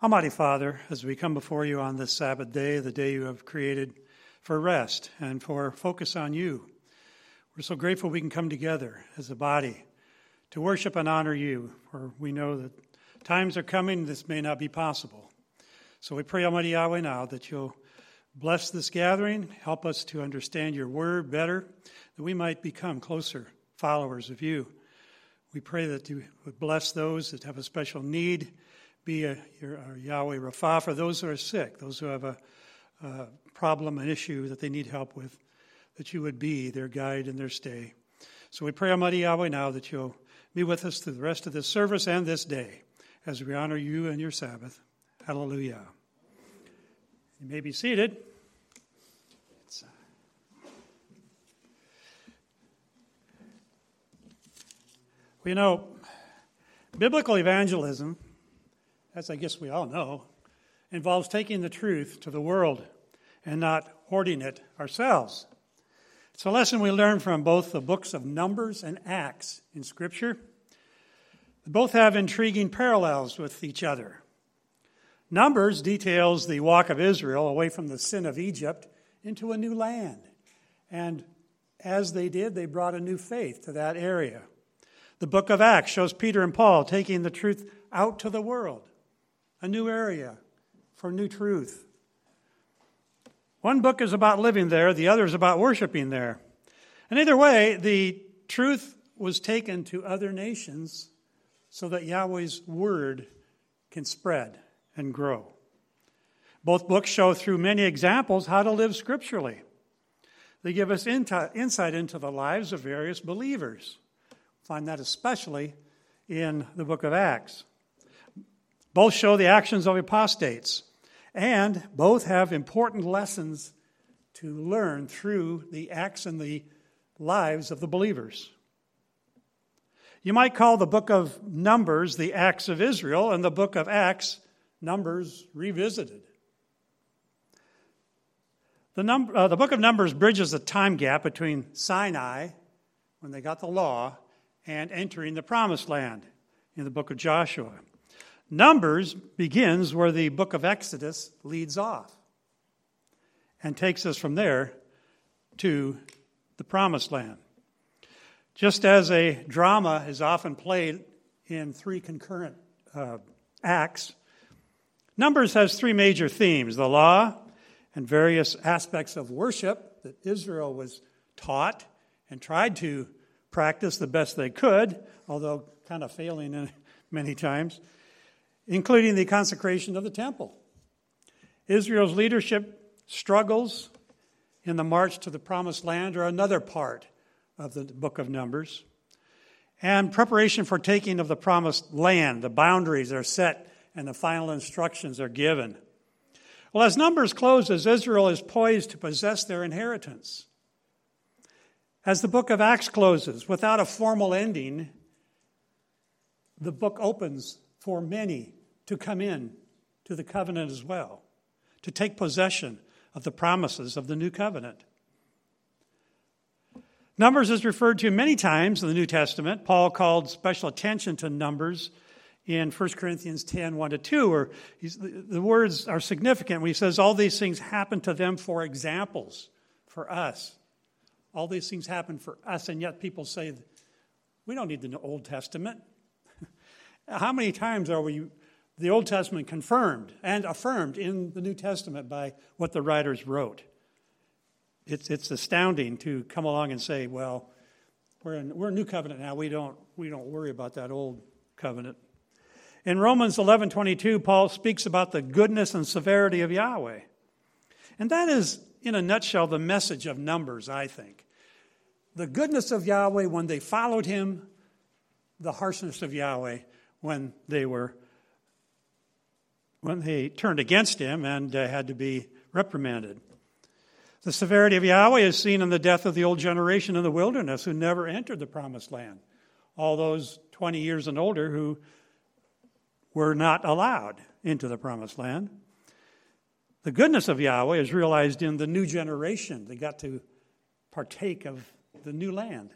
Almighty Father, as we come before you on this Sabbath day, the day you have created for rest and for focus on you, we're so grateful we can come together as a body to worship and honor you, for we know that times are coming this may not be possible. So we pray, Almighty Yahweh, now that you'll bless this gathering, help us to understand your word better, that we might become closer followers of you. We pray that you would bless those that have a special need be a, your, Yahweh Rapha for those who are sick, those who have a, a problem, an issue that they need help with, that you would be their guide in their stay. So we pray, Almighty Yahweh, now that you'll be with us through the rest of this service and this day as we honor you and your Sabbath. Hallelujah. You may be seated. Uh, we know biblical evangelism as I guess we all know, involves taking the truth to the world and not hoarding it ourselves. It's a lesson we learn from both the books of Numbers and Acts in Scripture. Both have intriguing parallels with each other. Numbers details the walk of Israel away from the sin of Egypt into a new land. And as they did, they brought a new faith to that area. The book of Acts shows Peter and Paul taking the truth out to the world a new area for new truth. One book is about living there, the other is about worshiping there. And either way, the truth was taken to other nations so that Yahweh's word can spread and grow. Both books show through many examples how to live scripturally. They give us insight into the lives of various believers. Find that especially in the book of Acts. Both show the actions of apostates, and both have important lessons to learn through the acts and the lives of the believers. You might call the book of Numbers the Acts of Israel, and the book of Acts Numbers revisited. The, num- uh, the book of Numbers bridges the time gap between Sinai, when they got the law, and entering the promised land in the book of Joshua. Numbers begins where the book of Exodus leads off and takes us from there to the promised land. Just as a drama is often played in three concurrent uh, acts, Numbers has three major themes the law and various aspects of worship that Israel was taught and tried to practice the best they could, although kind of failing many times including the consecration of the temple. Israel's leadership struggles in the march to the promised land are another part of the book of Numbers. And preparation for taking of the promised land, the boundaries are set and the final instructions are given. Well, as Numbers closes, Israel is poised to possess their inheritance. As the book of Acts closes, without a formal ending, the book opens for many to come in to the covenant as well, to take possession of the promises of the new covenant. Numbers is referred to many times in the New Testament. Paul called special attention to Numbers in 1 Corinthians 10 1 to 2, where the words are significant when he says, All these things happen to them for examples, for us. All these things happen for us, and yet people say, We don't need the Old Testament. How many times are we the Old Testament confirmed and affirmed in the New Testament by what the writers wrote. It's, it's astounding to come along and say, well, we're in, we're in New Covenant now. We don't, we don't worry about that Old Covenant. In Romans 11 22, Paul speaks about the goodness and severity of Yahweh. And that is, in a nutshell, the message of Numbers, I think. The goodness of Yahweh when they followed him, the harshness of Yahweh when they were when they turned against him and uh, had to be reprimanded. The severity of Yahweh is seen in the death of the old generation in the wilderness who never entered the promised land. All those 20 years and older who were not allowed into the promised land. The goodness of Yahweh is realized in the new generation. They got to partake of the new land.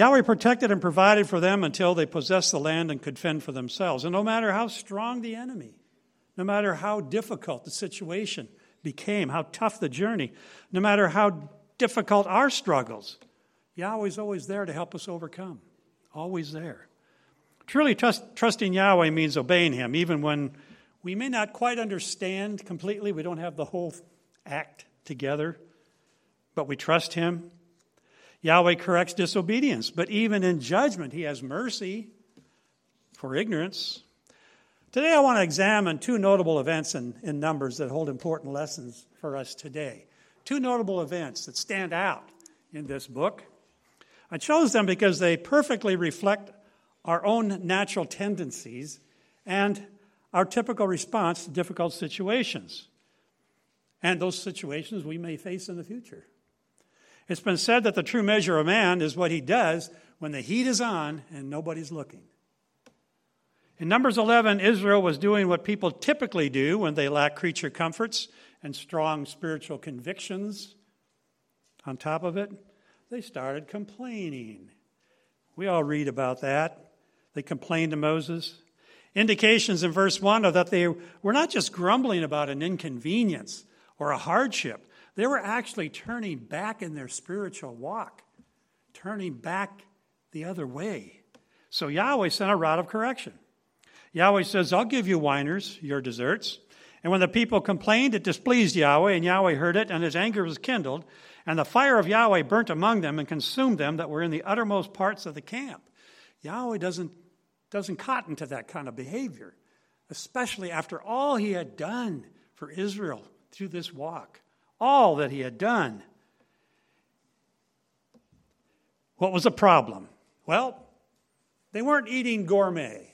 Yahweh protected and provided for them until they possessed the land and could fend for themselves. And no matter how strong the enemy, no matter how difficult the situation became, how tough the journey, no matter how difficult our struggles, Yahweh's always there to help us overcome. Always there. Truly trust, trusting Yahweh means obeying Him, even when we may not quite understand completely, we don't have the whole act together, but we trust Him. Yahweh corrects disobedience, but even in judgment, He has mercy for ignorance. Today, I want to examine two notable events in, in Numbers that hold important lessons for us today. Two notable events that stand out in this book. I chose them because they perfectly reflect our own natural tendencies and our typical response to difficult situations. And those situations we may face in the future. It's been said that the true measure of man is what he does when the heat is on and nobody's looking. In Numbers 11, Israel was doing what people typically do when they lack creature comforts and strong spiritual convictions. On top of it, they started complaining. We all read about that. They complained to Moses. Indications in verse 1 are that they were not just grumbling about an inconvenience or a hardship, they were actually turning back in their spiritual walk, turning back the other way. So Yahweh sent a rod of correction. Yahweh says, I'll give you whiners, your desserts. And when the people complained, it displeased Yahweh, and Yahweh heard it, and his anger was kindled. And the fire of Yahweh burnt among them and consumed them that were in the uttermost parts of the camp. Yahweh doesn't, doesn't cotton to that kind of behavior, especially after all he had done for Israel through this walk, all that he had done. What was the problem? Well, they weren't eating gourmet.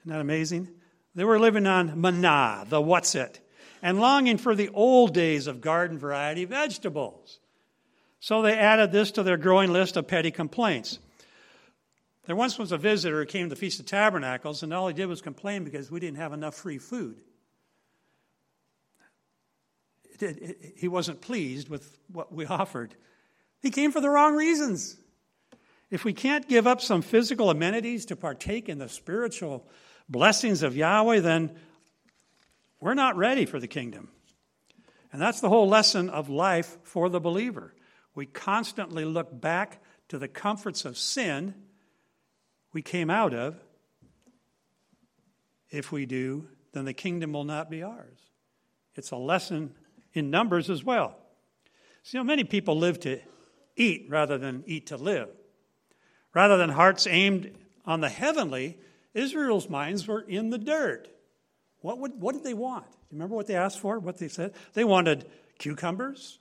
Isn't that amazing? They were living on manna, the what's it, and longing for the old days of garden variety vegetables. So they added this to their growing list of petty complaints. There once was a visitor who came to the Feast of Tabernacles, and all he did was complain because we didn't have enough free food. It, he wasn't pleased with what we offered. He came for the wrong reasons. If we can't give up some physical amenities to partake in the spiritual blessings of Yahweh, then we're not ready for the kingdom. And that's the whole lesson of life for the believer. We constantly look back to the comforts of sin we came out of. If we do, then the kingdom will not be ours. It's a lesson in Numbers as well. See, know, many people live to eat rather than eat to live. Rather than hearts aimed on the heavenly, Israel's minds were in the dirt. What, would, what did they want? Do you remember what they asked for? What they said? They wanted cucumbers,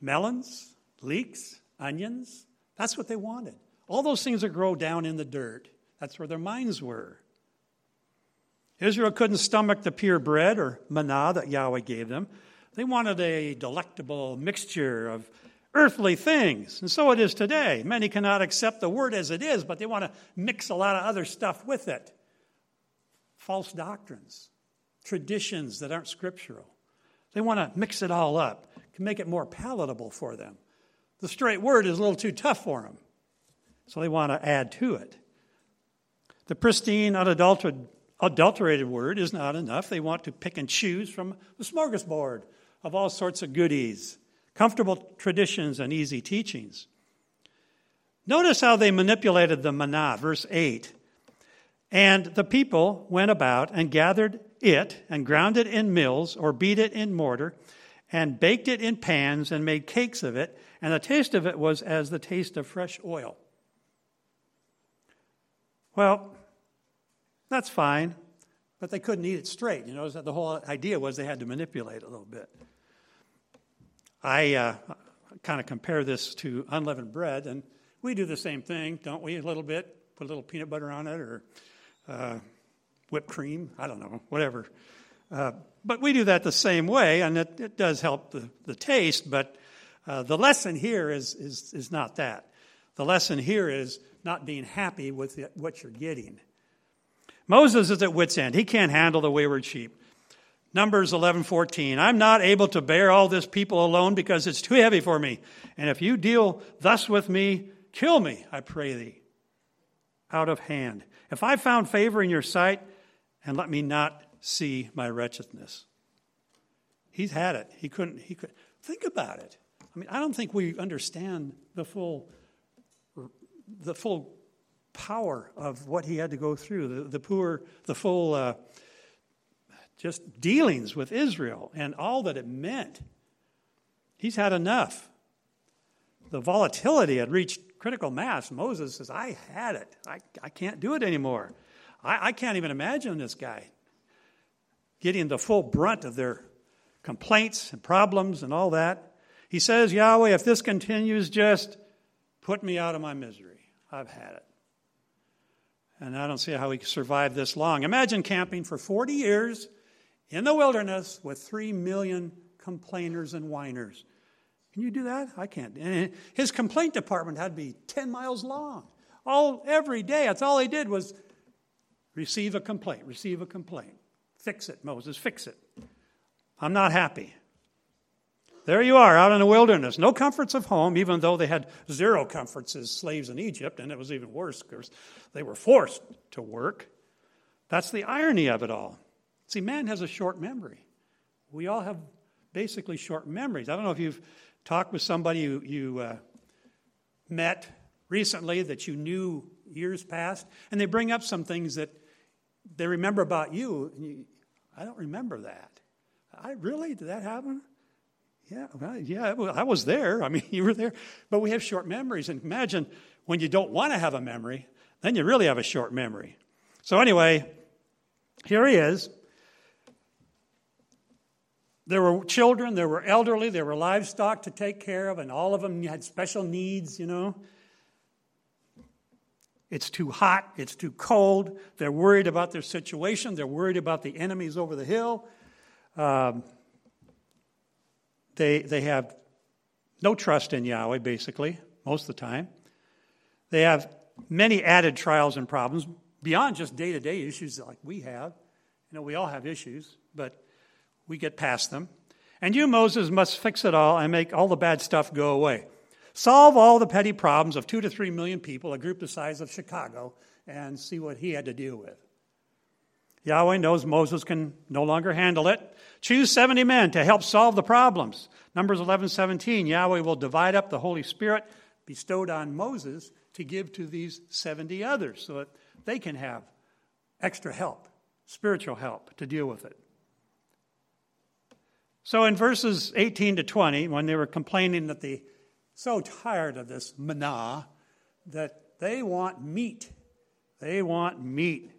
melons, leeks, onions. That's what they wanted. All those things that grow down in the dirt. That's where their minds were. Israel couldn't stomach the pure bread or manna that Yahweh gave them. They wanted a delectable mixture of earthly things. And so it is today. Many cannot accept the word as it is, but they want to mix a lot of other stuff with it false doctrines, traditions that aren't scriptural. They want to mix it all up, can make it more palatable for them. The straight word is a little too tough for them, so they want to add to it. The pristine, unadulterated adulterated word is not enough. They want to pick and choose from the smorgasbord of all sorts of goodies comfortable traditions and easy teachings. Notice how they manipulated the manna, verse 8. And the people went about and gathered it and ground it in mills or beat it in mortar and baked it in pans and made cakes of it. And the taste of it was as the taste of fresh oil. Well, that's fine, but they couldn't eat it straight. You know, the whole idea was they had to manipulate a little bit. I uh, kind of compare this to unleavened bread, and we do the same thing, don't we? A little bit, put a little peanut butter on it or uh, whipped cream, I don't know, whatever. Uh, but we do that the same way, and it, it does help the, the taste, but uh, the lesson here is, is, is not that. The lesson here is not being happy with what you're getting. Moses is at wit's end. He can't handle the wayward sheep. Numbers 11:14 I'm not able to bear all this people alone because it's too heavy for me. And if you deal thus with me, kill me, I pray thee, out of hand. If I found favor in your sight, and let me not see my wretchedness. He's had it. He couldn't he could think about it. I mean, I don't think we understand the full the full power of what he had to go through, the, the poor, the full uh, just dealings with Israel and all that it meant. He's had enough. The volatility had reached critical mass. Moses says, I had it. I, I can't do it anymore. I, I can't even imagine this guy getting the full brunt of their complaints and problems and all that. He says, Yahweh, if this continues, just put me out of my misery. I've had it. And I don't see how he survived this long. Imagine camping for 40 years in the wilderness with 3 million complainers and whiners. Can you do that? I can't. And his complaint department had to be 10 miles long. All every day, that's all he did was receive a complaint, receive a complaint. Fix it, Moses, fix it. I'm not happy. There you are, out in the wilderness. No comforts of home, even though they had zero comforts as slaves in Egypt, and it was even worse because they were forced to work. That's the irony of it all. See, man has a short memory. We all have basically short memories. I don't know if you've talked with somebody you, you uh, met recently that you knew years past, and they bring up some things that they remember about you, and you, I don't remember that. I really did that happen? Yeah, well, yeah, I was there. I mean, you were there. But we have short memories. And imagine when you don't want to have a memory, then you really have a short memory. So, anyway, here he is. There were children, there were elderly, there were livestock to take care of, and all of them had special needs, you know. It's too hot, it's too cold. They're worried about their situation, they're worried about the enemies over the hill. Um, they, they have no trust in Yahweh, basically, most of the time. They have many added trials and problems beyond just day to day issues like we have. You know, we all have issues, but we get past them. And you, Moses, must fix it all and make all the bad stuff go away. Solve all the petty problems of two to three million people, a group the size of Chicago, and see what he had to deal with. Yahweh knows Moses can no longer handle it. Choose 70 men to help solve the problems. Numbers 11, 17, Yahweh will divide up the Holy Spirit bestowed on Moses to give to these 70 others so that they can have extra help, spiritual help to deal with it. So in verses 18 to 20, when they were complaining that they so tired of this manna that they want meat. They want meat.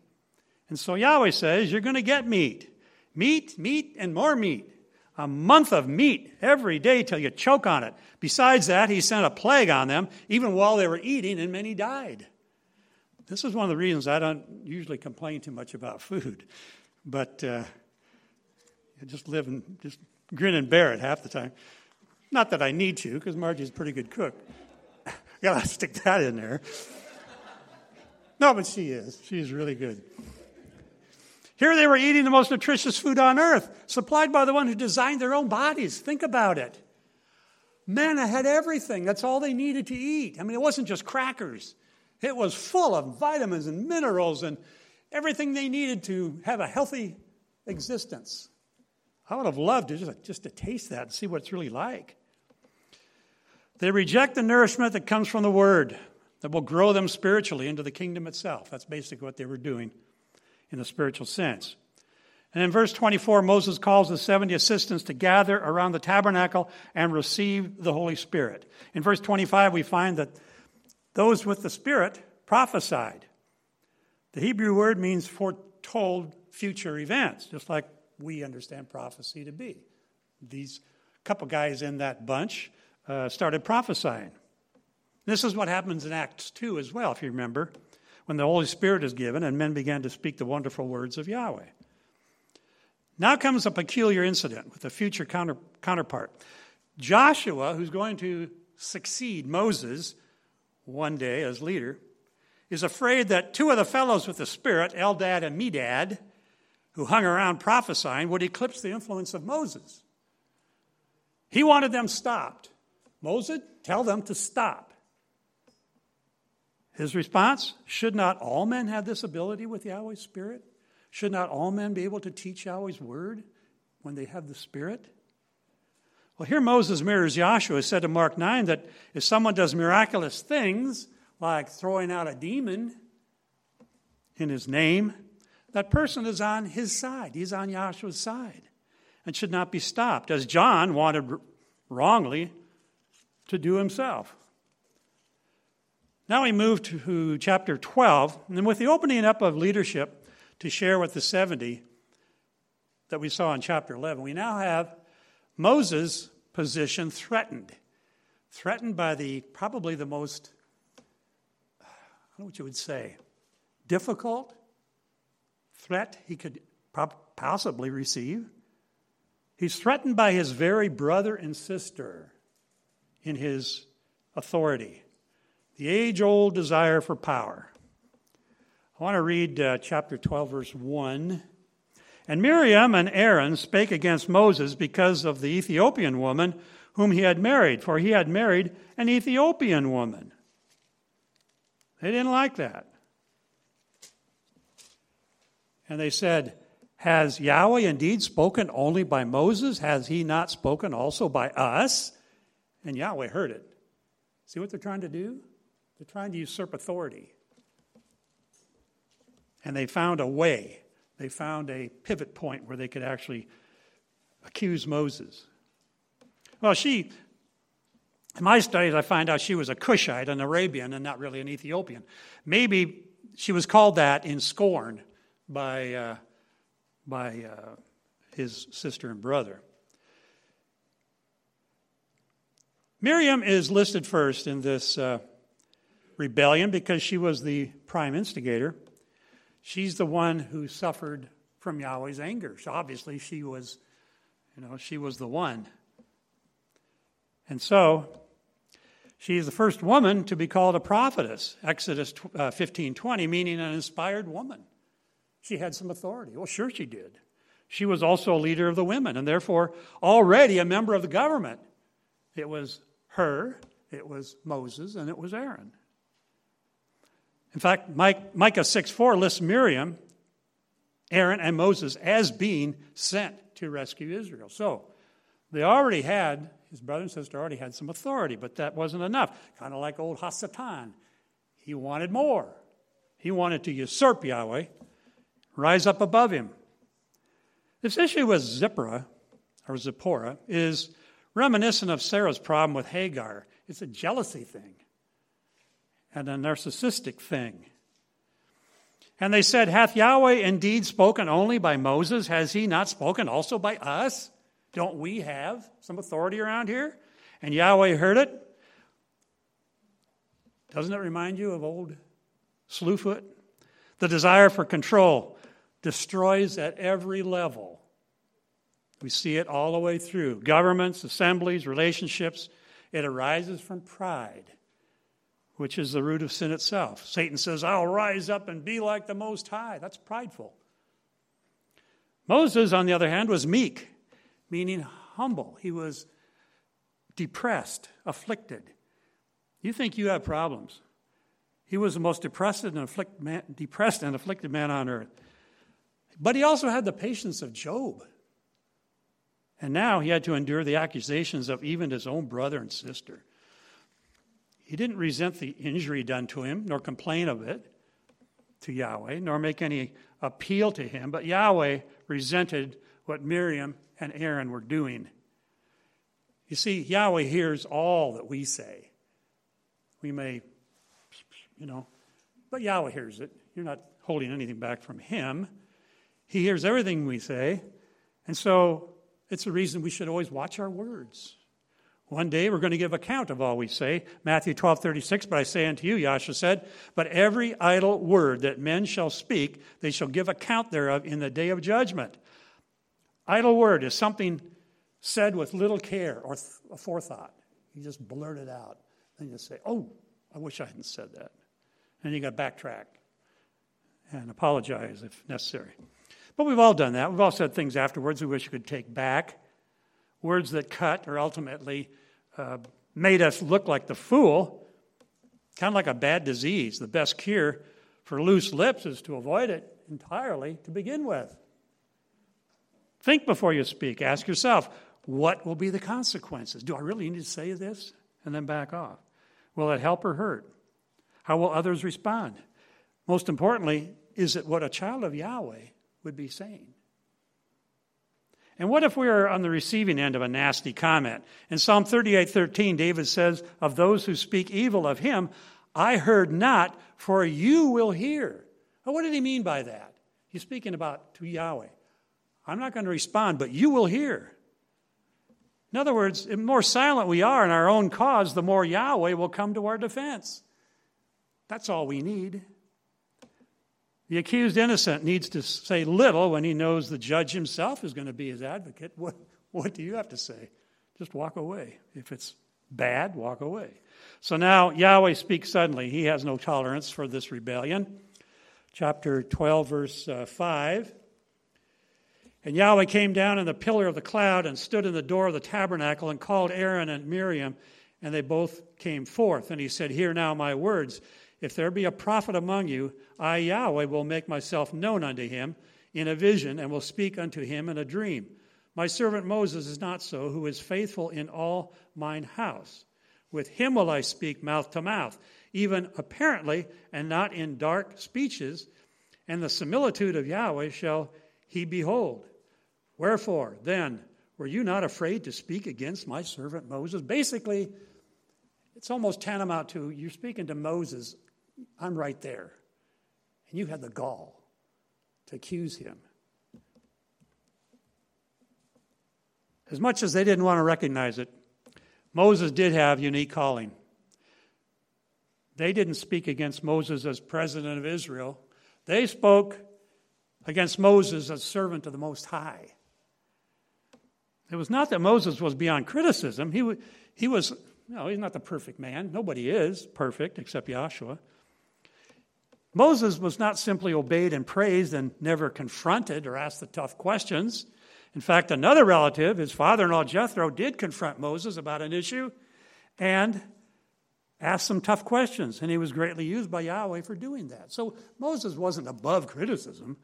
And so Yahweh says, You're going to get meat. Meat, meat, and more meat. A month of meat every day till you choke on it. Besides that, he sent a plague on them, even while they were eating, and many died. This is one of the reasons I don't usually complain too much about food. But uh, just live and just grin and bear it half the time. Not that I need to, because Margie's a pretty good cook. Gotta stick that in there. No, but she is. She's really good. Here they were eating the most nutritious food on earth, supplied by the one who designed their own bodies. Think about it. Manna had everything. That's all they needed to eat. I mean, it wasn't just crackers, it was full of vitamins and minerals and everything they needed to have a healthy existence. I would have loved to just, just to taste that and see what it's really like. They reject the nourishment that comes from the Word that will grow them spiritually into the kingdom itself. That's basically what they were doing in a spiritual sense. And in verse 24, Moses calls the 70 assistants to gather around the tabernacle and receive the Holy Spirit. In verse 25, we find that those with the Spirit prophesied. The Hebrew word means foretold future events, just like we understand prophecy to be. These couple guys in that bunch uh, started prophesying. This is what happens in Acts 2 as well, if you remember, when the Holy Spirit is given and men began to speak the wonderful words of Yahweh. Now comes a peculiar incident with a future counter, counterpart. Joshua, who's going to succeed Moses one day as leader, is afraid that two of the fellows with the Spirit, Eldad and Medad, who hung around prophesying would eclipse the influence of Moses. He wanted them stopped. Moses, tell them to stop. His response Should not all men have this ability with Yahweh's Spirit? Should not all men be able to teach Yahweh's word when they have the Spirit? Well, here Moses mirrors Yahshua, said to Mark 9 that if someone does miraculous things, like throwing out a demon in his name, that person is on his side. He's on Yahshua's side and should not be stopped, as John wanted wrongly to do himself. Now we move to chapter 12, and with the opening up of leadership to share with the 70 that we saw in chapter 11, we now have Moses' position threatened. Threatened by the probably the most, I don't know what you would say, difficult threat he could possibly receive. He's threatened by his very brother and sister in his authority, the age old desire for power. I want to read uh, chapter 12, verse 1. And Miriam and Aaron spake against Moses because of the Ethiopian woman whom he had married, for he had married an Ethiopian woman. They didn't like that. And they said, Has Yahweh indeed spoken only by Moses? Has he not spoken also by us? And Yahweh heard it. See what they're trying to do? They're trying to usurp authority. And they found a way they found a pivot point where they could actually accuse Moses. Well, she, in my studies, I find out she was a Cushite, an Arabian, and not really an Ethiopian. Maybe she was called that in scorn by, uh, by uh, his sister and brother. Miriam is listed first in this uh, rebellion because she was the prime instigator. She's the one who suffered from Yahweh's anger. So obviously she was, you know, she was the one. And so she is the first woman to be called a prophetess, Exodus 15:20, uh, meaning an inspired woman. She had some authority. Well, sure she did. She was also a leader of the women and therefore already a member of the government. It was her, it was Moses, and it was Aaron. In fact, Micah 6 4 lists Miriam, Aaron, and Moses as being sent to rescue Israel. So they already had, his brother and sister already had some authority, but that wasn't enough. Kind of like old Hasatan. He wanted more. He wanted to usurp Yahweh, rise up above him. This issue with Zipporah, or Zipporah, is reminiscent of Sarah's problem with Hagar. It's a jealousy thing and a narcissistic thing. And they said, Hath Yahweh indeed spoken only by Moses? Has he not spoken also by us? Don't we have some authority around here? And Yahweh heard it. Doesn't it remind you of old Slewfoot? The desire for control destroys at every level. We see it all the way through governments, assemblies, relationships. It arises from pride which is the root of sin itself. Satan says, I'll rise up and be like the Most High. That's prideful. Moses, on the other hand, was meek, meaning humble. He was depressed, afflicted. You think you have problems. He was the most depressed and, afflict man, depressed and afflicted man on earth. But he also had the patience of Job. And now he had to endure the accusations of even his own brother and sister. He didn't resent the injury done to him, nor complain of it to Yahweh, nor make any appeal to him, but Yahweh resented what Miriam and Aaron were doing. You see, Yahweh hears all that we say. We may, you know, but Yahweh hears it. You're not holding anything back from Him. He hears everything we say. And so it's a reason we should always watch our words. One day we're going to give account of all we say. Matthew 12, 36, but I say unto you, Yahshua said, but every idle word that men shall speak, they shall give account thereof in the day of judgment. Idle word is something said with little care or th- forethought. You just blurt it out. Then you say, oh, I wish I hadn't said that. And you got to backtrack and apologize if necessary. But we've all done that. We've all said things afterwards we wish we could take back. Words that cut or ultimately uh, made us look like the fool, kind of like a bad disease. The best cure for loose lips is to avoid it entirely to begin with. Think before you speak. Ask yourself, what will be the consequences? Do I really need to say this? And then back off. Will it help or hurt? How will others respond? Most importantly, is it what a child of Yahweh would be saying? And what if we are on the receiving end of a nasty comment? In Psalm 38:13, David says, "Of those who speak evil of him, I heard not, for you will hear." What did he mean by that? He's speaking about to Yahweh. I'm not going to respond, but you will hear. In other words, the more silent we are in our own cause, the more Yahweh will come to our defense. That's all we need. The accused innocent needs to say little when he knows the judge himself is going to be his advocate. What, what do you have to say? Just walk away. If it's bad, walk away. So now Yahweh speaks suddenly. He has no tolerance for this rebellion. Chapter 12, verse uh, 5. And Yahweh came down in the pillar of the cloud and stood in the door of the tabernacle and called Aaron and Miriam, and they both came forth. And he said, Hear now my words. If there be a prophet among you, I, Yahweh, will make myself known unto him in a vision and will speak unto him in a dream. My servant Moses is not so, who is faithful in all mine house. With him will I speak mouth to mouth, even apparently, and not in dark speeches. And the similitude of Yahweh shall he behold. Wherefore, then, were you not afraid to speak against my servant Moses? Basically, it's almost tantamount to you're speaking to Moses I'm right there. And you had the gall to accuse him. As much as they didn't want to recognize it, Moses did have unique calling. They didn't speak against Moses as president of Israel. They spoke against Moses as servant of the Most High. It was not that Moses was beyond criticism. He, was, he was, no, he's not the perfect man. Nobody is perfect except Yahshua. Moses was not simply obeyed and praised and never confronted or asked the tough questions. In fact, another relative, his father in law Jethro, did confront Moses about an issue and asked some tough questions, and he was greatly used by Yahweh for doing that. So Moses wasn't above criticism,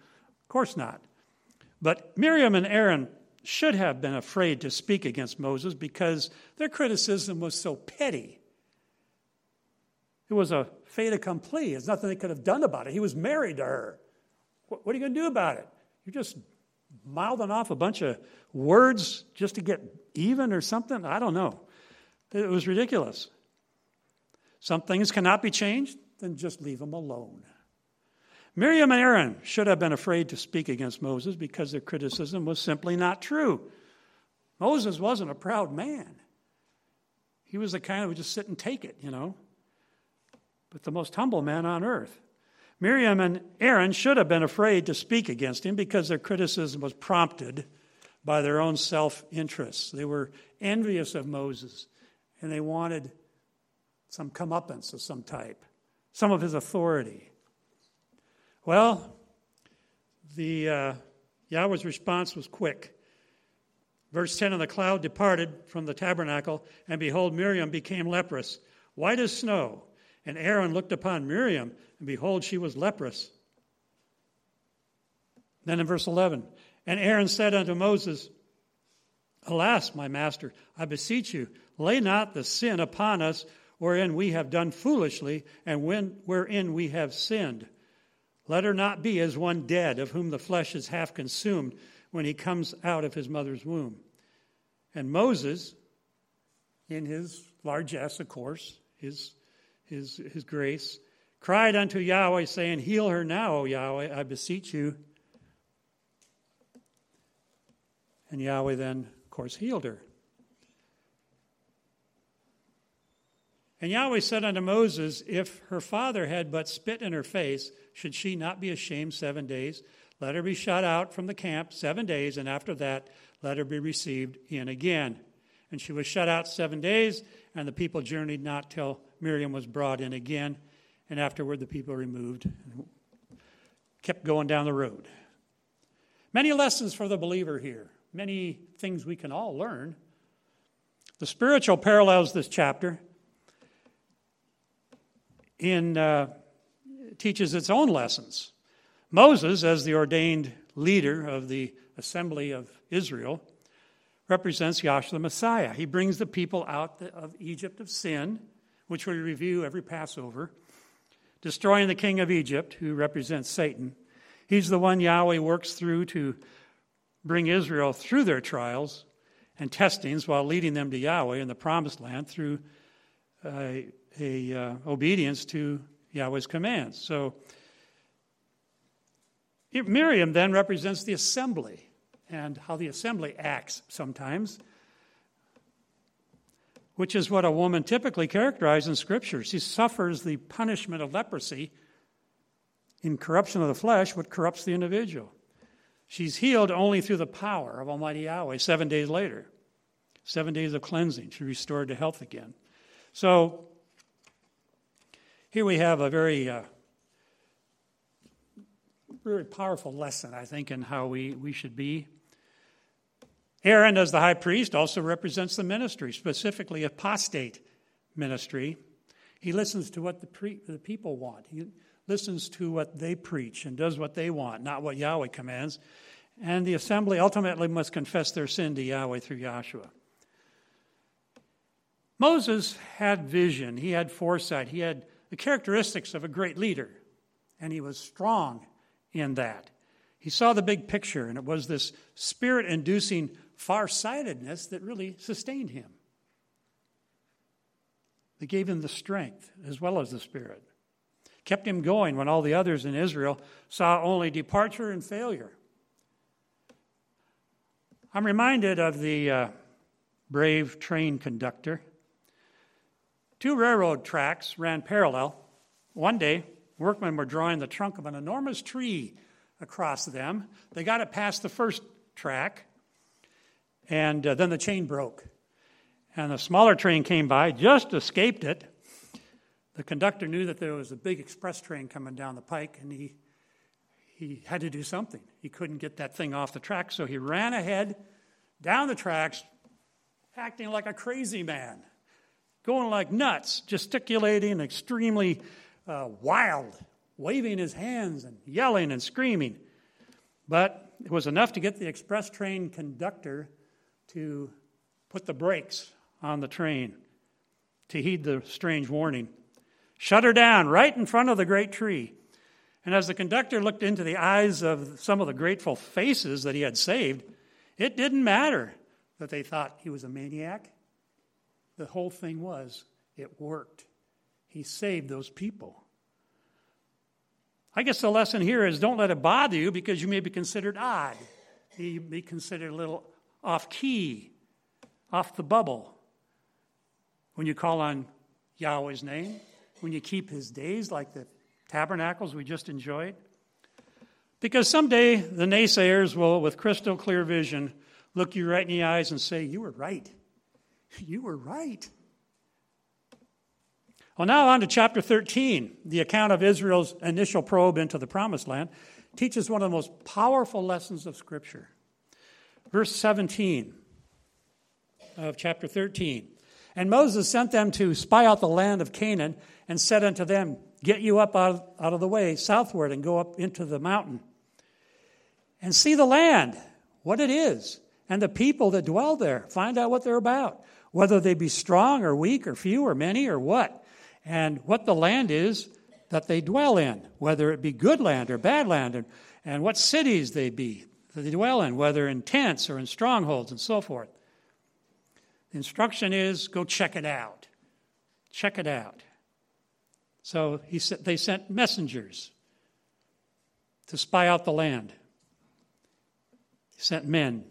of course not. But Miriam and Aaron should have been afraid to speak against Moses because their criticism was so petty. It was a fait accompli. There's nothing they could have done about it. He was married to her. What, are you going to do about it? You're just mouthing off a bunch of words just to get even or something? I don't know. It was ridiculous. Some things cannot be changed, then just leave them alone. Miriam and Aaron should have been afraid to speak against Moses because their criticism was simply not true. Moses wasn't a proud man. He was the kind who just sit and take it, you know but the most humble man on earth. Miriam and Aaron should have been afraid to speak against him because their criticism was prompted by their own self interests. They were envious of Moses and they wanted some comeuppance of some type, some of his authority. Well, the uh, Yahweh's response was quick. Verse 10 And the cloud departed from the tabernacle, and behold, Miriam became leprous, white as snow. And Aaron looked upon Miriam, and behold, she was leprous. Then in verse 11, and Aaron said unto Moses, Alas, my master, I beseech you, lay not the sin upon us wherein we have done foolishly, and when, wherein we have sinned. Let her not be as one dead, of whom the flesh is half consumed when he comes out of his mother's womb. And Moses, in his largesse, of course, his his, his grace, cried unto Yahweh, saying, Heal her now, O Yahweh, I beseech you. And Yahweh then, of course, healed her. And Yahweh said unto Moses, If her father had but spit in her face, should she not be ashamed seven days? Let her be shut out from the camp seven days, and after that, let her be received in again. And she was shut out seven days, and the people journeyed not till Miriam was brought in again, and afterward the people removed, and kept going down the road. Many lessons for the believer here, many things we can all learn. The spiritual parallels this chapter in uh, teaches its own lessons. Moses, as the ordained leader of the assembly of Israel, represents Yahshua the Messiah. He brings the people out of Egypt of sin, which we review every Passover, destroying the king of Egypt, who represents Satan. He's the one Yahweh works through to bring Israel through their trials and testings while leading them to Yahweh in the promised land through uh, a uh, obedience to Yahweh's commands. So Miriam then represents the assembly and how the assembly acts sometimes, which is what a woman typically characterized in Scripture. She suffers the punishment of leprosy in corruption of the flesh, what corrupts the individual. She's healed only through the power of Almighty Yahweh seven days later. Seven days of cleansing. She's restored to health again. So here we have a very uh, very powerful lesson, I think, in how we, we should be. Aaron, as the high priest, also represents the ministry, specifically apostate ministry. He listens to what the, pre- the people want. He listens to what they preach and does what they want, not what Yahweh commands. And the assembly ultimately must confess their sin to Yahweh through Joshua. Moses had vision, he had foresight, he had the characteristics of a great leader, and he was strong in that. He saw the big picture, and it was this spirit inducing farsightedness that really sustained him. That gave him the strength as well as the spirit. Kept him going when all the others in Israel saw only departure and failure. I'm reminded of the uh, brave train conductor. Two railroad tracks ran parallel. One day, Workmen were drawing the trunk of an enormous tree across them. They got it past the first track, and uh, then the chain broke. And the smaller train came by, just escaped it. The conductor knew that there was a big express train coming down the pike, and he, he had to do something. He couldn't get that thing off the track, so he ran ahead down the tracks, acting like a crazy man, going like nuts, gesticulating, extremely uh, wild, waving his hands and yelling and screaming. But it was enough to get the express train conductor to put the brakes on the train to heed the strange warning. Shut her down right in front of the great tree. And as the conductor looked into the eyes of some of the grateful faces that he had saved, it didn't matter that they thought he was a maniac. The whole thing was, it worked. He saved those people. I guess the lesson here is don't let it bother you because you may be considered odd. You may be considered a little off key, off the bubble. When you call on Yahweh's name, when you keep his days like the tabernacles we just enjoyed. Because someday the naysayers will, with crystal clear vision, look you right in the eyes and say, You were right. You were right. Well, now on to chapter 13. The account of Israel's initial probe into the promised land teaches one of the most powerful lessons of Scripture. Verse 17 of chapter 13. And Moses sent them to spy out the land of Canaan and said unto them, Get you up out of, out of the way southward and go up into the mountain and see the land, what it is, and the people that dwell there. Find out what they're about, whether they be strong or weak or few or many or what and what the land is that they dwell in, whether it be good land or bad land, and, and what cities they be that they dwell in, whether in tents or in strongholds and so forth. The instruction is go check it out. Check it out. So he said, they sent messengers to spy out the land. He sent men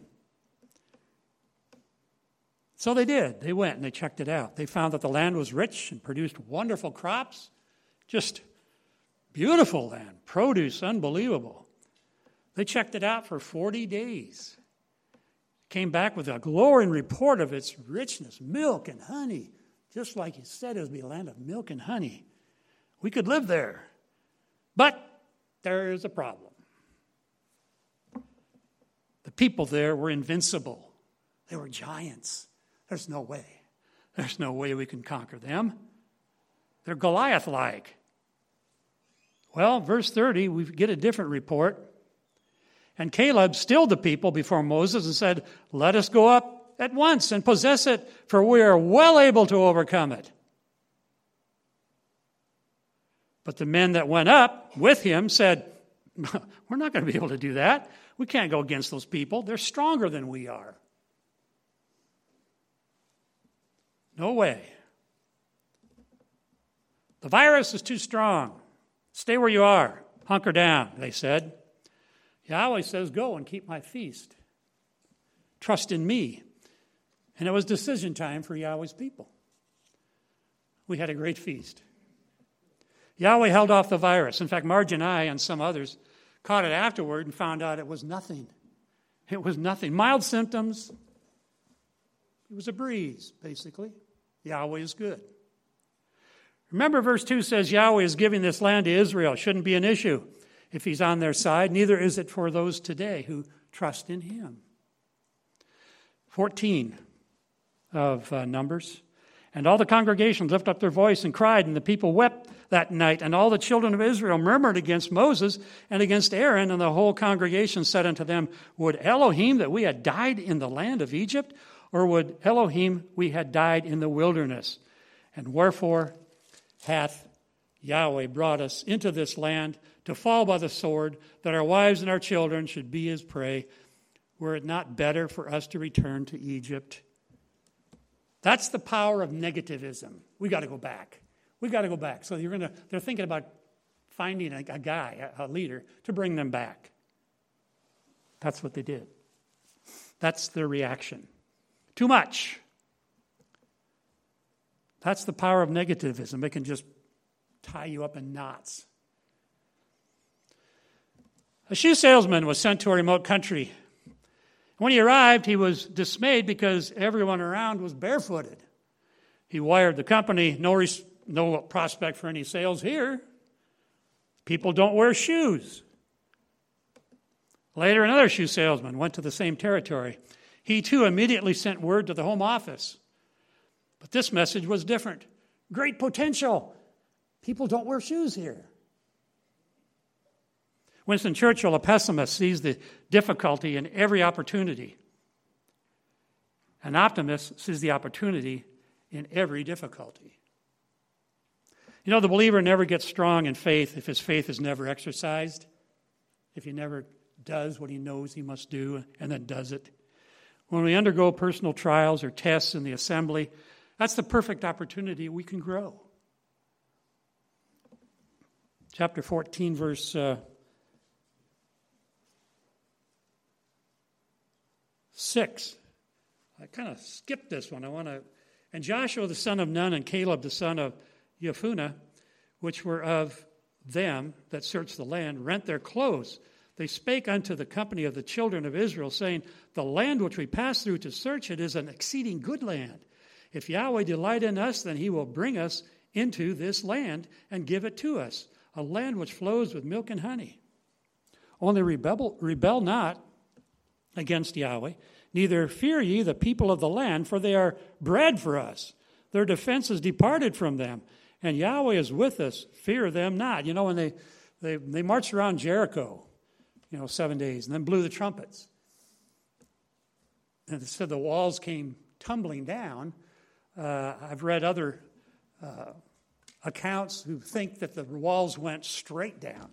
so they did. They went and they checked it out. They found that the land was rich and produced wonderful crops, just beautiful land, produce unbelievable. They checked it out for 40 days. Came back with a glowing report of its richness, milk and honey, just like he said it would be a land of milk and honey. We could live there. But there is a problem. The people there were invincible, they were giants. There's no way. There's no way we can conquer them. They're Goliath like. Well, verse 30, we get a different report. And Caleb stilled the people before Moses and said, Let us go up at once and possess it, for we are well able to overcome it. But the men that went up with him said, We're not going to be able to do that. We can't go against those people. They're stronger than we are. No way. The virus is too strong. Stay where you are. Hunker down, they said. Yahweh says, Go and keep my feast. Trust in me. And it was decision time for Yahweh's people. We had a great feast. Yahweh held off the virus. In fact, Marge and I and some others caught it afterward and found out it was nothing. It was nothing. Mild symptoms. It was a breeze, basically. Yahweh is good. Remember, verse 2 says Yahweh is giving this land to Israel. Shouldn't be an issue if he's on their side. Neither is it for those today who trust in him. 14 of uh, Numbers. And all the congregation lifted up their voice and cried, and the people wept that night. And all the children of Israel murmured against Moses and against Aaron, and the whole congregation said unto them, Would Elohim that we had died in the land of Egypt, or would Elohim we had died in the wilderness? And wherefore hath Yahweh brought us into this land to fall by the sword, that our wives and our children should be his prey? Were it not better for us to return to Egypt? That's the power of negativism. We got to go back. We got to go back. So you're gonna, they're thinking about finding a, a guy, a, a leader, to bring them back. That's what they did. That's their reaction. Too much. That's the power of negativism. It can just tie you up in knots. A shoe salesman was sent to a remote country when he arrived, he was dismayed because everyone around was barefooted. He wired the company no, res- no prospect for any sales here. People don't wear shoes. Later, another shoe salesman went to the same territory. He too immediately sent word to the home office. But this message was different. Great potential. People don't wear shoes here. Winston Churchill, a pessimist, sees the difficulty in every opportunity. An optimist sees the opportunity in every difficulty. You know, the believer never gets strong in faith if his faith is never exercised, if he never does what he knows he must do and then does it. When we undergo personal trials or tests in the assembly, that's the perfect opportunity we can grow. Chapter 14, verse uh, 6. I kind of skipped this one. I want to. And Joshua the son of Nun and Caleb the son of Jephunneh, which were of them that searched the land, rent their clothes. They spake unto the company of the children of Israel, saying, The land which we pass through to search it is an exceeding good land. If Yahweh delight in us, then he will bring us into this land and give it to us, a land which flows with milk and honey. Only rebel, rebel not against Yahweh. Neither fear ye the people of the land, for they are bread for us. Their defense is departed from them, and Yahweh is with us. Fear them not. You know, when they, they, they marched around Jericho, you know, seven days, and then blew the trumpets. And it said the walls came tumbling down. Uh, I've read other uh, accounts who think that the walls went straight down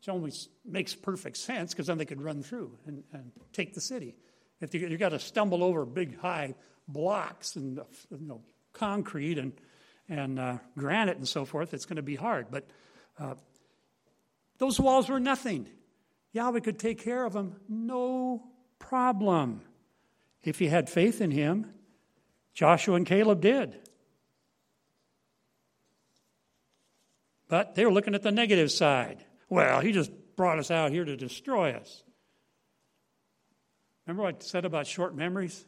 which only makes perfect sense because then they could run through and, and take the city. If you, you got to stumble over big high blocks and you know concrete and and uh, granite and so forth, it's going to be hard. But uh, those walls were nothing. Yahweh could take care of them, no problem. If you had faith in Him, Joshua and Caleb did. But they were looking at the negative side. Well, he just brought us out here to destroy us. Remember what I said about short memories?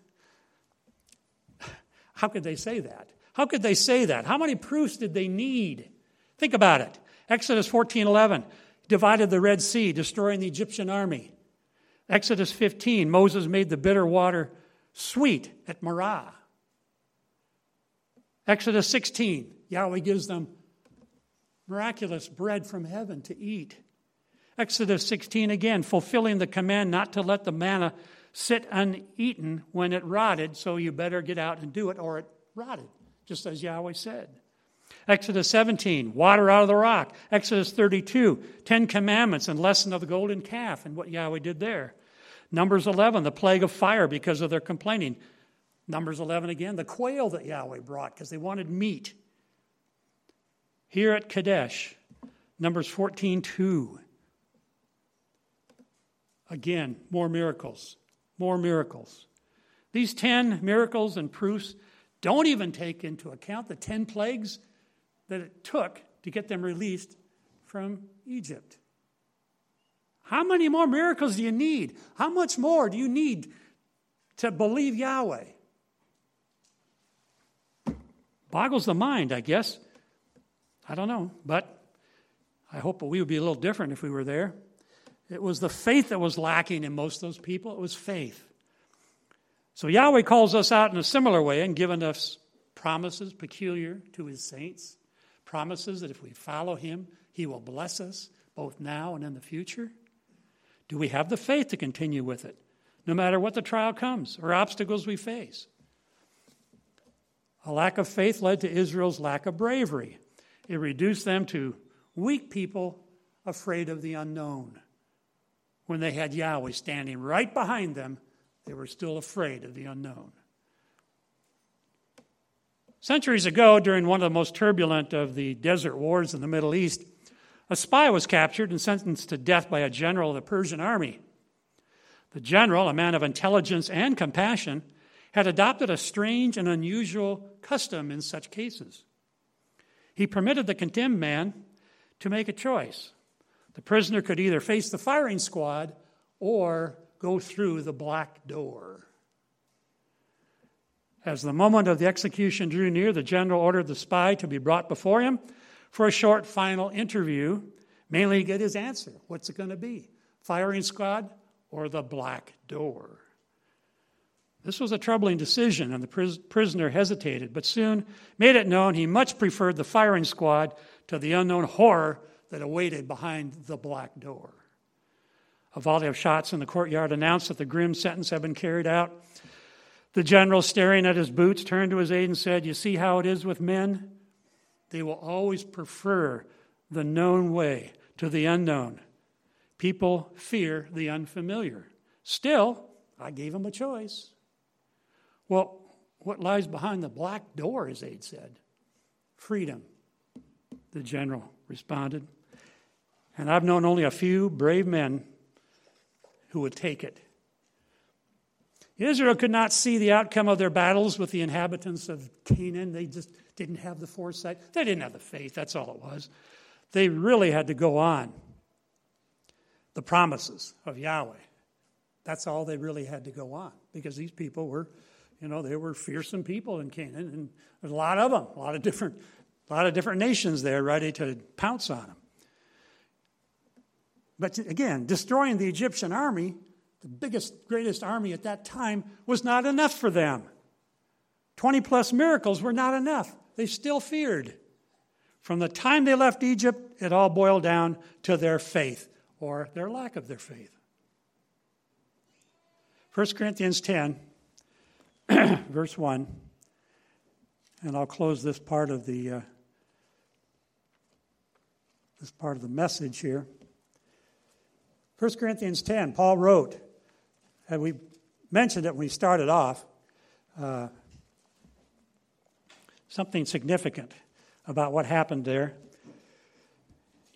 How could they say that? How could they say that? How many proofs did they need? Think about it. Exodus 14 11 divided the Red Sea, destroying the Egyptian army. Exodus 15, Moses made the bitter water sweet at Marah. Exodus 16, Yahweh gives them miraculous bread from heaven to eat. Exodus 16 again, fulfilling the command not to let the manna sit uneaten when it rotted, so you better get out and do it or it rotted, just as Yahweh said. Exodus 17, water out of the rock. Exodus 32, Ten Commandments and lesson of the golden calf and what Yahweh did there. Numbers 11, the plague of fire because of their complaining. Numbers 11 again, the quail that Yahweh brought because they wanted meat. Here at Kadesh, Numbers 14, 2. Again, more miracles, more miracles. These 10 miracles and proofs don't even take into account the 10 plagues that it took to get them released from Egypt. How many more miracles do you need? How much more do you need to believe Yahweh? Boggles the mind, I guess. I don't know, but I hope we would be a little different if we were there. It was the faith that was lacking in most of those people. It was faith. So Yahweh calls us out in a similar way and given us promises peculiar to his saints promises that if we follow him, he will bless us both now and in the future? Do we have the faith to continue with it, no matter what the trial comes or obstacles we face? A lack of faith led to Israel's lack of bravery. It reduced them to weak people afraid of the unknown. When they had Yahweh standing right behind them, they were still afraid of the unknown. Centuries ago, during one of the most turbulent of the desert wars in the Middle East, a spy was captured and sentenced to death by a general of the Persian army. The general, a man of intelligence and compassion, had adopted a strange and unusual custom in such cases. He permitted the condemned man to make a choice. The prisoner could either face the firing squad or go through the black door. As the moment of the execution drew near, the general ordered the spy to be brought before him for a short final interview, mainly to get his answer. What's it going to be? Firing squad or the black door? This was a troubling decision, and the pris- prisoner hesitated, but soon made it known he much preferred the firing squad to the unknown horror that awaited behind the black door. A volley of shots in the courtyard announced that the grim sentence had been carried out. The general, staring at his boots, turned to his aide and said, You see how it is with men? They will always prefer the known way to the unknown. People fear the unfamiliar. Still, I gave him a choice. Well, what lies behind the black door, his aide said? Freedom, the general responded. And I've known only a few brave men who would take it. Israel could not see the outcome of their battles with the inhabitants of Canaan. They just didn't have the foresight. They didn't have the faith. That's all it was. They really had to go on. The promises of Yahweh. That's all they really had to go on because these people were, you know, they were fearsome people in Canaan, and there's a lot of them, a lot of different, a lot of different nations there ready to pounce on them. But again, destroying the Egyptian army the biggest, greatest army at that time, was not enough for them. 20 plus miracles were not enough. They still feared. From the time they left Egypt, it all boiled down to their faith or their lack of their faith. 1 Corinthians 10, verse 1, and I'll close this part of the uh, this part of the message here. 1 Corinthians 10, Paul wrote, and we mentioned it when we started off, uh, something significant about what happened there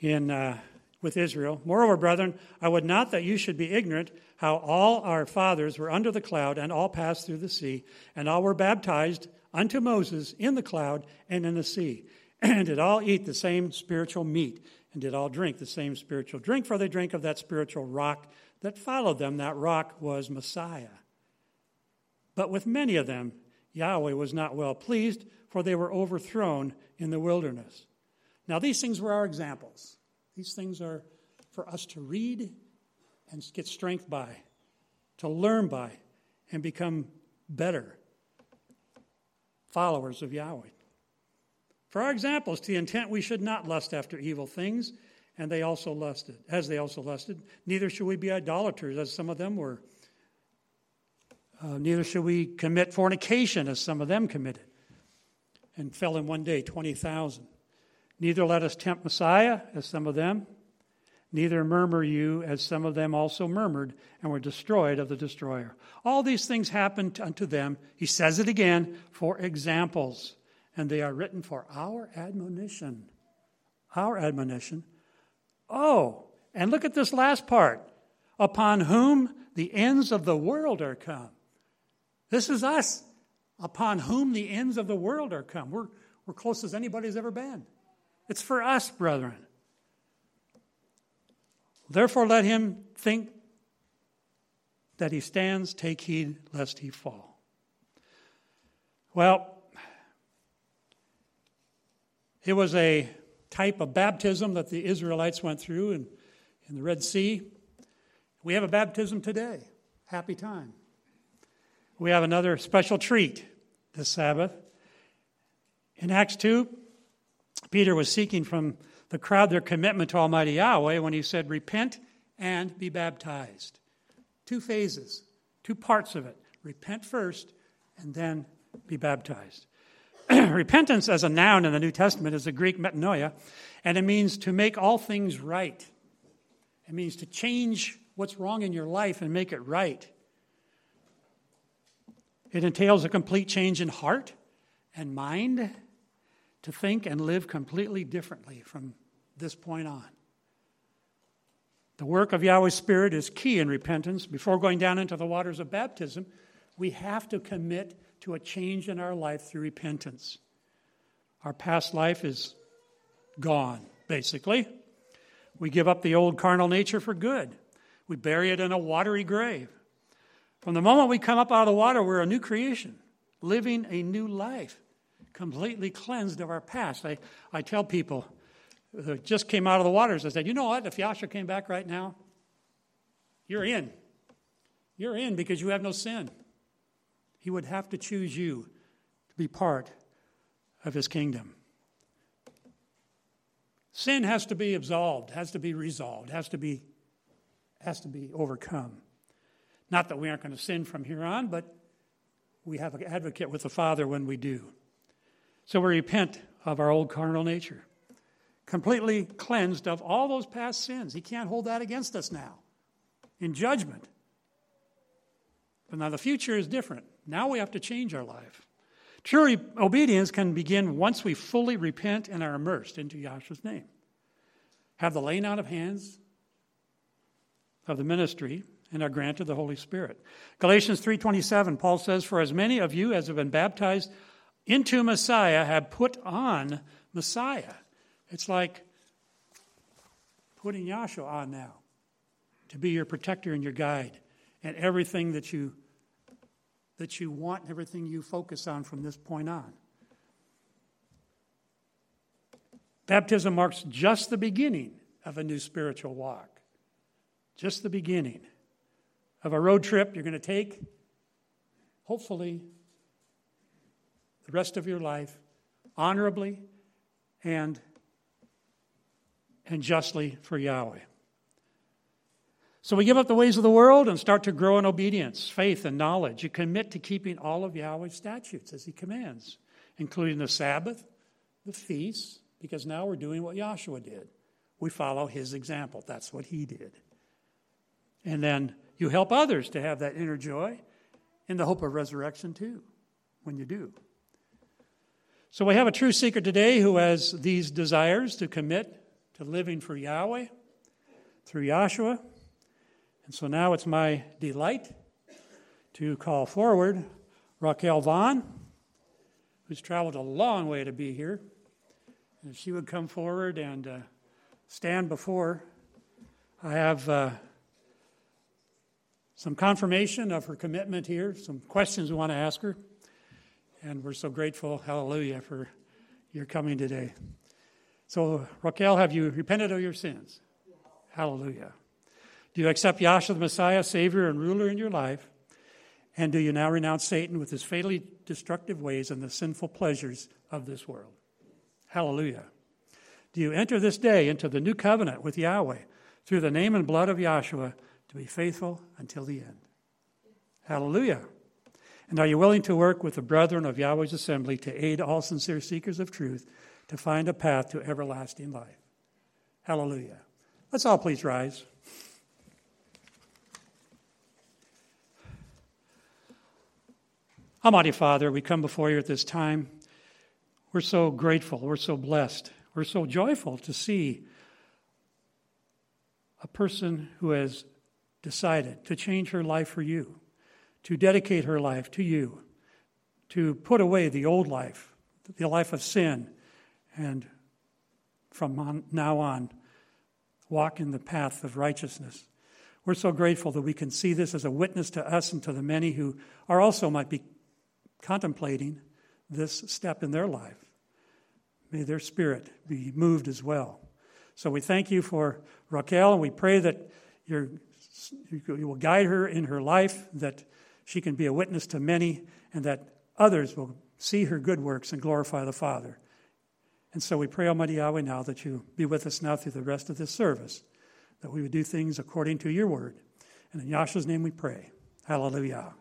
in, uh, with Israel. Moreover, brethren, I would not that you should be ignorant how all our fathers were under the cloud and all passed through the sea, and all were baptized unto Moses in the cloud and in the sea, and did all eat the same spiritual meat, and did all drink the same spiritual drink, for they drank of that spiritual rock that followed them, that rock was Messiah. But with many of them, Yahweh was not well pleased, for they were overthrown in the wilderness. Now, these things were our examples. These things are for us to read and get strength by. to learn by, and become better followers of Yahweh. For our examples, to the intent we should not lust after evil things, and they also lusted, as they also lusted. Neither should we be idolaters, as some of them were. Uh, neither should we commit fornication, as some of them committed, and fell in one day 20,000. Neither let us tempt Messiah, as some of them. Neither murmur you, as some of them also murmured, and were destroyed of the destroyer. All these things happened unto them, he says it again, for examples, and they are written for our admonition. Our admonition. Oh, and look at this last part upon whom the ends of the world are come. This is us, upon whom the ends of the world are come. We're, we're close as anybody's ever been. It's for us, brethren. Therefore, let him think that he stands, take heed lest he fall. Well, it was a type of baptism that the Israelites went through in, in the Red Sea. We have a baptism today. Happy time. We have another special treat this Sabbath. In Acts 2, Peter was seeking from the crowd their commitment to Almighty Yahweh when he said, Repent and be baptized. Two phases, two parts of it. Repent first and then be baptized. Repentance as a noun in the New Testament is the Greek metanoia, and it means to make all things right. It means to change what's wrong in your life and make it right. It entails a complete change in heart and mind to think and live completely differently from this point on. The work of Yahweh's Spirit is key in repentance. Before going down into the waters of baptism, we have to commit to a change in our life through repentance. Our past life is gone, basically. We give up the old carnal nature for good. We bury it in a watery grave. From the moment we come up out of the water, we're a new creation, living a new life completely cleansed of our past. I, I tell people who just came out of the waters, I said, you know what? If Yahshua came back right now, you're in. You're in because you have no sin. He would have to choose you to be part of his kingdom. Sin has to be absolved, has to be resolved, has to be, has to be overcome. Not that we aren't going to sin from here on, but we have an advocate with the Father when we do. So we repent of our old carnal nature, completely cleansed of all those past sins. He can't hold that against us now in judgment. But now the future is different. Now we have to change our life. True obedience can begin once we fully repent and are immersed into Yahshua's name. Have the laying out of hands of the ministry and are granted the Holy Spirit. Galatians 3:27 Paul says for as many of you as have been baptized into Messiah have put on Messiah. It's like putting Yahshua on now to be your protector and your guide and everything that you that you want and everything you focus on from this point on. Baptism marks just the beginning of a new spiritual walk. Just the beginning of a road trip you're going to take, hopefully, the rest of your life honorably and, and justly for Yahweh. So we give up the ways of the world and start to grow in obedience, faith, and knowledge. You commit to keeping all of Yahweh's statutes as He commands, including the Sabbath, the feasts, because now we're doing what Yahshua did. We follow His example. That's what He did. And then you help others to have that inner joy in the hope of resurrection too, when you do. So we have a true seeker today who has these desires to commit to living for Yahweh through Yahshua. And so now it's my delight to call forward Raquel Vaughn, who's traveled a long way to be here. And if she would come forward and uh, stand before, I have uh, some confirmation of her commitment here, some questions we want to ask her. And we're so grateful, hallelujah, for your coming today. So, Raquel, have you repented of your sins? Hallelujah. Do you accept Yahshua the Messiah, Savior, and ruler in your life? And do you now renounce Satan with his fatally destructive ways and the sinful pleasures of this world? Hallelujah. Do you enter this day into the new covenant with Yahweh through the name and blood of Yahshua to be faithful until the end? Hallelujah. And are you willing to work with the brethren of Yahweh's assembly to aid all sincere seekers of truth to find a path to everlasting life? Hallelujah. Let's all please rise. Almighty Father, we come before you at this time. We're so grateful. We're so blessed. We're so joyful to see a person who has decided to change her life for you, to dedicate her life to you, to put away the old life, the life of sin, and from on, now on, walk in the path of righteousness. We're so grateful that we can see this as a witness to us and to the many who are also might be contemplating this step in their life. May their spirit be moved as well. So we thank you for Raquel, and we pray that you will guide her in her life, that she can be a witness to many, and that others will see her good works and glorify the Father. And so we pray, Almighty Yahweh, now that you be with us now through the rest of this service, that we would do things according to your word. And in Yahshua's name we pray. Hallelujah.